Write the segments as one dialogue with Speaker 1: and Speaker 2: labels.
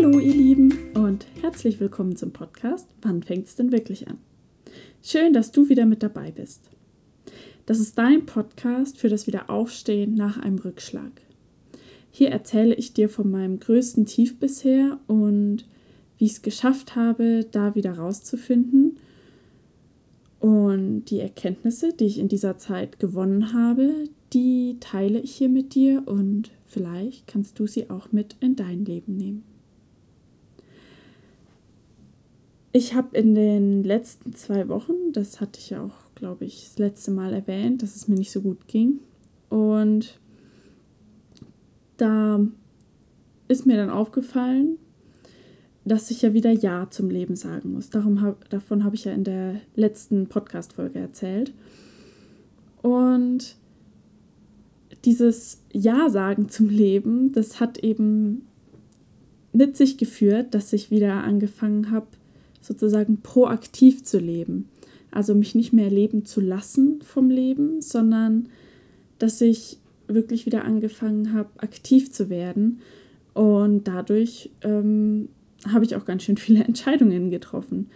Speaker 1: Hallo ihr Lieben und herzlich willkommen zum Podcast Wann fängt's denn wirklich an? Schön, dass du wieder mit dabei bist. Das ist dein Podcast für das Wiederaufstehen nach einem Rückschlag. Hier erzähle ich dir von meinem größten Tief bisher und wie ich es geschafft habe, da wieder rauszufinden und die Erkenntnisse, die ich in dieser Zeit gewonnen habe, die teile ich hier mit dir und vielleicht kannst du sie auch mit in dein Leben nehmen. Ich habe in den letzten zwei Wochen, das hatte ich ja auch, glaube ich, das letzte Mal erwähnt, dass es mir nicht so gut ging. Und da ist mir dann aufgefallen, dass ich ja wieder Ja zum Leben sagen muss. Darum hab, davon habe ich ja in der letzten Podcast-Folge erzählt. Und dieses Ja sagen zum Leben, das hat eben mit sich geführt, dass ich wieder angefangen habe, sozusagen proaktiv zu leben. Also mich nicht mehr leben zu lassen vom Leben, sondern dass ich wirklich wieder angefangen habe, aktiv zu werden. Und dadurch ähm, habe ich auch ganz schön viele Entscheidungen getroffen.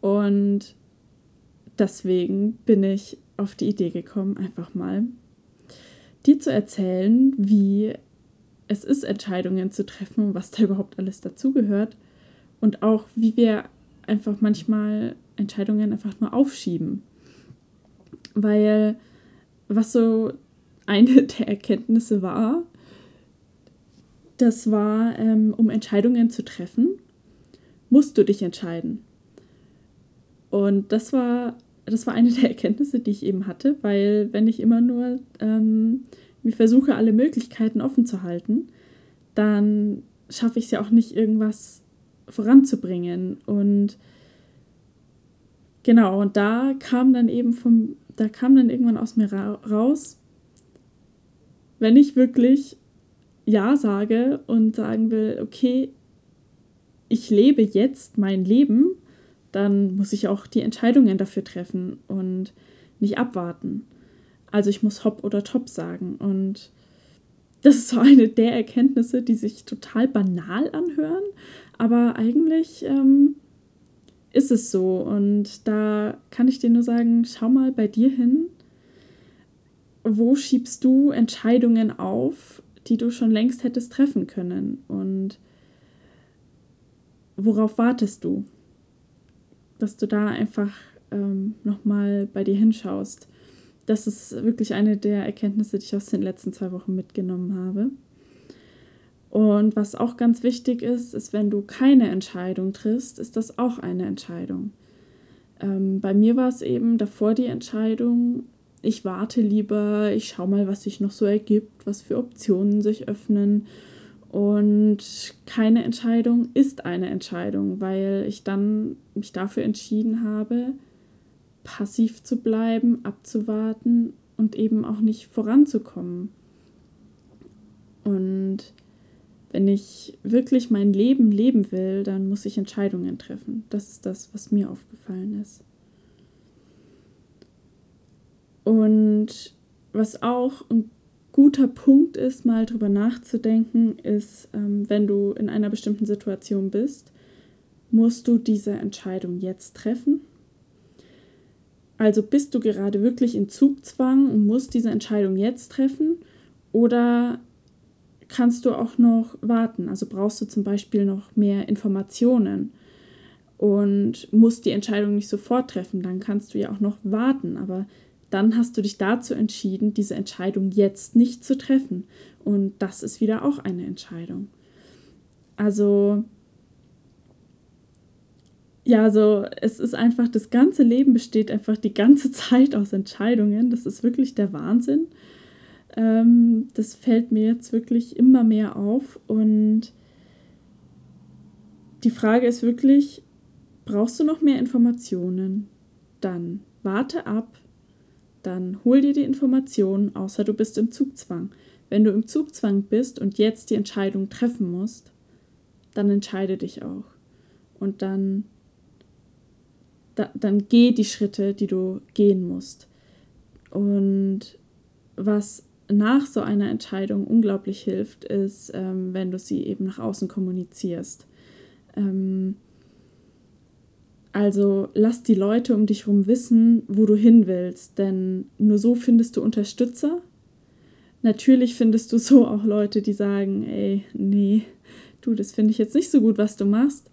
Speaker 1: Und deswegen bin ich auf die Idee gekommen, einfach mal dir zu erzählen, wie es ist, Entscheidungen zu treffen und was da überhaupt alles dazugehört. Und auch, wie wir einfach manchmal Entscheidungen einfach nur aufschieben. Weil was so eine der Erkenntnisse war, das war, ähm, um Entscheidungen zu treffen, musst du dich entscheiden. Und das war, das war eine der Erkenntnisse, die ich eben hatte, weil wenn ich immer nur ähm, mir versuche, alle Möglichkeiten offen zu halten, dann schaffe ich es ja auch nicht, irgendwas voranzubringen. Und genau, und da kam dann eben vom, da kam dann irgendwann aus mir ra raus, wenn ich wirklich Ja sage und sagen will, okay, ich lebe jetzt mein Leben, dann muss ich auch die Entscheidungen dafür treffen und nicht abwarten. Also ich muss hopp oder top sagen. Und das ist so eine der Erkenntnisse, die sich total banal anhören, aber eigentlich ähm, ist es so. Und da kann ich dir nur sagen, schau mal bei dir hin, wo schiebst du Entscheidungen auf, die du schon längst hättest treffen können? Und worauf wartest du? Dass du da einfach ähm, nochmal bei dir hinschaust. Das ist wirklich eine der Erkenntnisse, die ich aus den letzten zwei Wochen mitgenommen habe. Und was auch ganz wichtig ist, ist, wenn du keine Entscheidung triffst, ist das auch eine Entscheidung. Ähm, bei mir war es eben davor die Entscheidung, ich warte lieber, ich schaue mal, was sich noch so ergibt, was für Optionen sich öffnen. Und keine Entscheidung ist eine Entscheidung, weil ich dann mich dafür entschieden habe, passiv zu bleiben, abzuwarten und eben auch nicht voranzukommen. Und wenn ich wirklich mein Leben leben will, dann muss ich Entscheidungen treffen. Das ist das, was mir aufgefallen ist. Und was auch ein guter Punkt ist, mal drüber nachzudenken, ist, ähm, wenn du in einer bestimmten Situation bist, musst du diese Entscheidung jetzt treffen. Also bist du gerade wirklich in Zugzwang und musst diese Entscheidung jetzt treffen oder kannst du auch noch warten. Also brauchst du zum Beispiel noch mehr Informationen und musst die Entscheidung nicht sofort treffen. Dann kannst du ja auch noch warten. Aber dann hast du dich dazu entschieden, diese Entscheidung jetzt nicht zu treffen. Und das ist wieder auch eine Entscheidung. Also, ja, so, es ist einfach, das ganze Leben besteht einfach die ganze Zeit aus Entscheidungen. Das ist wirklich der Wahnsinn. Ähm, das fällt mir jetzt wirklich immer mehr auf. Und die Frage ist wirklich, brauchst du noch mehr Informationen? Dann warte ab, dann hol dir die Informationen, außer du bist im Zugzwang. Wenn du im Zugzwang bist und jetzt die Entscheidung treffen musst, dann entscheide dich auch. Und dann, da, dann geh die Schritte, die du gehen musst. Und was nach so einer Entscheidung unglaublich hilft, ist, ähm, wenn du sie eben nach außen kommunizierst. Ähm, also lass die Leute um dich herum wissen, wo du hin willst, denn nur so findest du Unterstützer. Natürlich findest du so auch Leute, die sagen, ey, nee, du, das finde ich jetzt nicht so gut, was du machst.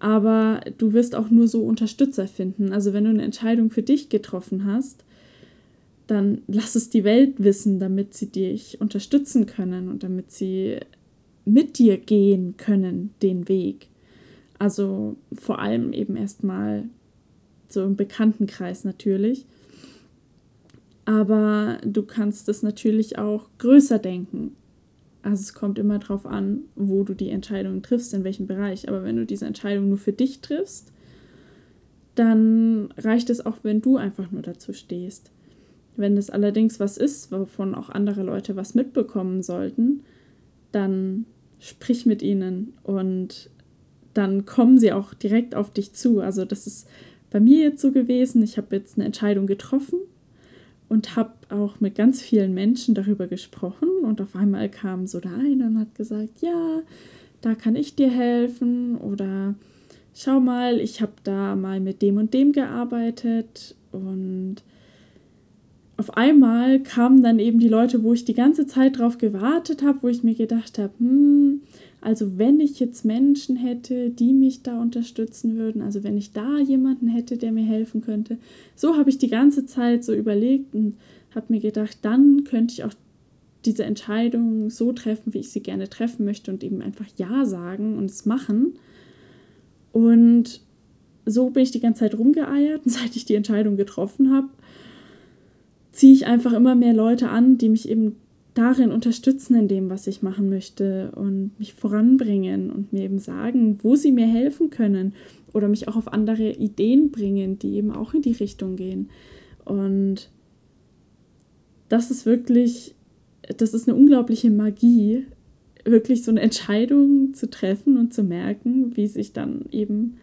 Speaker 1: Aber du wirst auch nur so Unterstützer finden. Also wenn du eine Entscheidung für dich getroffen hast, dann lass es die Welt wissen, damit sie dich unterstützen können und damit sie mit dir gehen können, den Weg. Also vor allem eben erstmal so im Bekanntenkreis natürlich. Aber du kannst es natürlich auch größer denken. Also es kommt immer darauf an, wo du die Entscheidung triffst, in welchem Bereich. Aber wenn du diese Entscheidung nur für dich triffst, dann reicht es auch, wenn du einfach nur dazu stehst. Wenn es allerdings was ist, wovon auch andere Leute was mitbekommen sollten, dann sprich mit ihnen und dann kommen sie auch direkt auf dich zu. Also das ist bei mir jetzt so gewesen. Ich habe jetzt eine Entscheidung getroffen und habe auch mit ganz vielen Menschen darüber gesprochen. Und auf einmal kam so der eine und hat gesagt, ja, da kann ich dir helfen. Oder schau mal, ich habe da mal mit dem und dem gearbeitet. Und auf einmal kamen dann eben die Leute, wo ich die ganze Zeit drauf gewartet habe, wo ich mir gedacht habe, hm, also wenn ich jetzt Menschen hätte, die mich da unterstützen würden, also wenn ich da jemanden hätte, der mir helfen könnte, so habe ich die ganze Zeit so überlegt und habe mir gedacht, dann könnte ich auch diese Entscheidung so treffen, wie ich sie gerne treffen möchte und eben einfach Ja sagen und es machen. Und so bin ich die ganze Zeit rumgeeiert und seit ich die Entscheidung getroffen habe, ziehe ich einfach immer mehr Leute an, die mich eben darin unterstützen in dem, was ich machen möchte und mich voranbringen und mir eben sagen, wo sie mir helfen können oder mich auch auf andere Ideen bringen, die eben auch in die Richtung gehen. Und das ist wirklich, das ist eine unglaubliche Magie, wirklich so eine Entscheidung zu treffen und zu merken, wie sich dann eben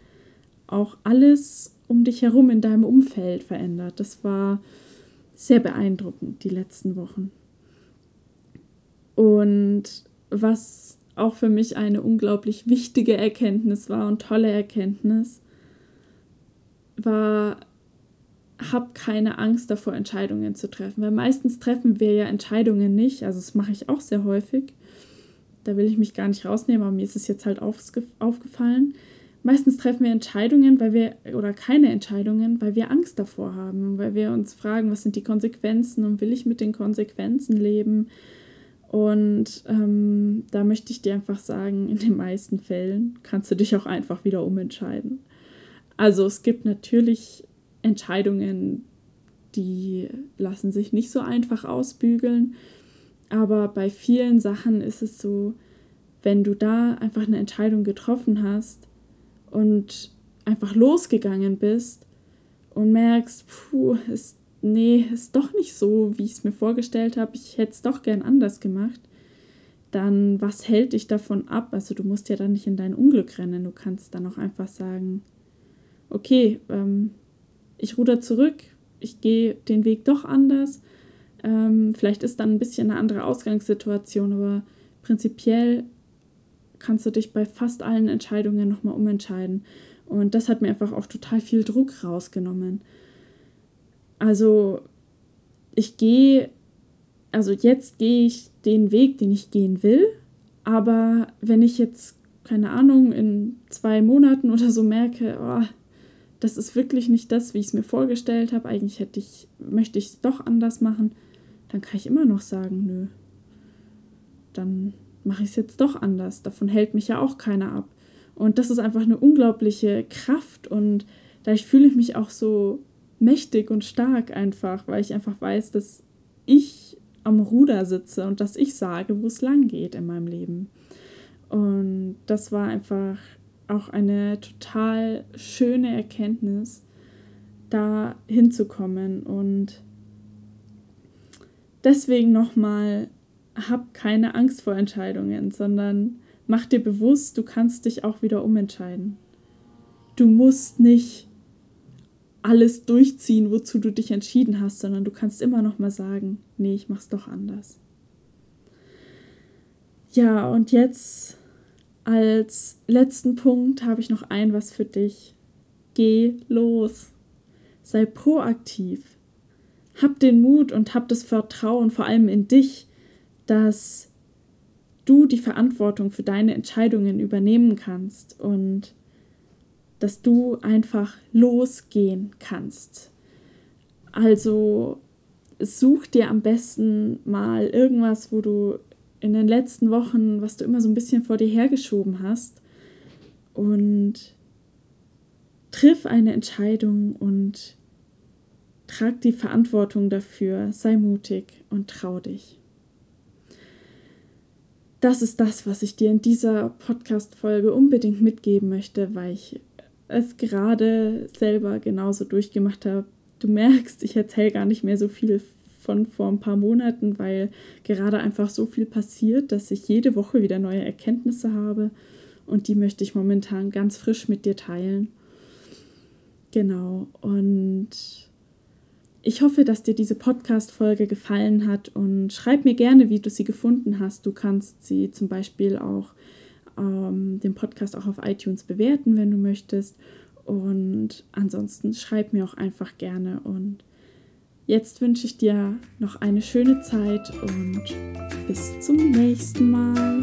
Speaker 1: auch alles um dich herum in deinem Umfeld verändert. Das war sehr beeindruckend die letzten Wochen. Und was auch für mich eine unglaublich wichtige Erkenntnis war und tolle Erkenntnis, war, hab keine Angst davor, Entscheidungen zu treffen. Weil meistens treffen wir ja Entscheidungen nicht. Also das mache ich auch sehr häufig. Da will ich mich gar nicht rausnehmen, aber mir ist es jetzt halt aufgefallen. Meistens treffen wir Entscheidungen, weil wir, oder keine Entscheidungen, weil wir Angst davor haben, weil wir uns fragen, was sind die Konsequenzen und will ich mit den Konsequenzen leben? Und ähm, da möchte ich dir einfach sagen, in den meisten Fällen kannst du dich auch einfach wieder umentscheiden. Also es gibt natürlich Entscheidungen, die lassen sich nicht so einfach ausbügeln, aber bei vielen Sachen ist es so, wenn du da einfach eine Entscheidung getroffen hast und einfach losgegangen bist und merkst, puh, ist nee, ist doch nicht so, wie ich es mir vorgestellt habe, ich hätte es doch gern anders gemacht, dann was hält dich davon ab? Also du musst ja dann nicht in dein Unglück rennen, du kannst dann auch einfach sagen, okay, ähm, ich ruder zurück, ich gehe den Weg doch anders. Ähm, vielleicht ist dann ein bisschen eine andere Ausgangssituation, aber prinzipiell kannst du dich bei fast allen Entscheidungen nochmal umentscheiden. Und das hat mir einfach auch total viel Druck rausgenommen. Also ich gehe, also jetzt gehe ich den Weg, den ich gehen will, aber wenn ich jetzt, keine Ahnung, in zwei Monaten oder so merke, oh, das ist wirklich nicht das, wie ich es mir vorgestellt habe, eigentlich hätte ich, möchte ich es doch anders machen, dann kann ich immer noch sagen, nö. Dann mache ich es jetzt doch anders. Davon hält mich ja auch keiner ab. Und das ist einfach eine unglaubliche Kraft und dadurch fühle ich mich auch so mächtig und stark einfach, weil ich einfach weiß, dass ich am Ruder sitze und dass ich sage, wo es lang geht in meinem Leben. Und das war einfach auch eine total schöne Erkenntnis, da hinzukommen. Und deswegen nochmal, hab keine Angst vor Entscheidungen, sondern mach dir bewusst, du kannst dich auch wieder umentscheiden. Du musst nicht alles durchziehen, wozu du dich entschieden hast, sondern du kannst immer noch mal sagen, nee, ich mach's doch anders. Ja, und jetzt als letzten Punkt habe ich noch ein was für dich. Geh los. Sei proaktiv. Hab den Mut und hab das Vertrauen vor allem in dich, dass du die Verantwortung für deine Entscheidungen übernehmen kannst und dass du einfach losgehen kannst. Also such dir am besten mal irgendwas, wo du in den letzten Wochen, was du immer so ein bisschen vor dir hergeschoben hast und triff eine Entscheidung und trag die Verantwortung dafür, sei mutig und trau dich. Das ist das, was ich dir in dieser Podcast-Folge unbedingt mitgeben möchte, weil ich es gerade selber genauso durchgemacht habe. Du merkst, ich erzähle gar nicht mehr so viel von vor ein paar Monaten, weil gerade einfach so viel passiert, dass ich jede Woche wieder neue Erkenntnisse habe und die möchte ich momentan ganz frisch mit dir teilen. Genau, und ich hoffe, dass dir diese Podcast-Folge gefallen hat und schreib mir gerne, wie du sie gefunden hast. Du kannst sie zum Beispiel auch ähm, den Podcast auch auf iTunes bewerten, wenn du möchtest. Und ansonsten schreib mir auch einfach gerne und Jetzt wünsche ich dir noch eine schöne Zeit und bis zum nächsten Mal.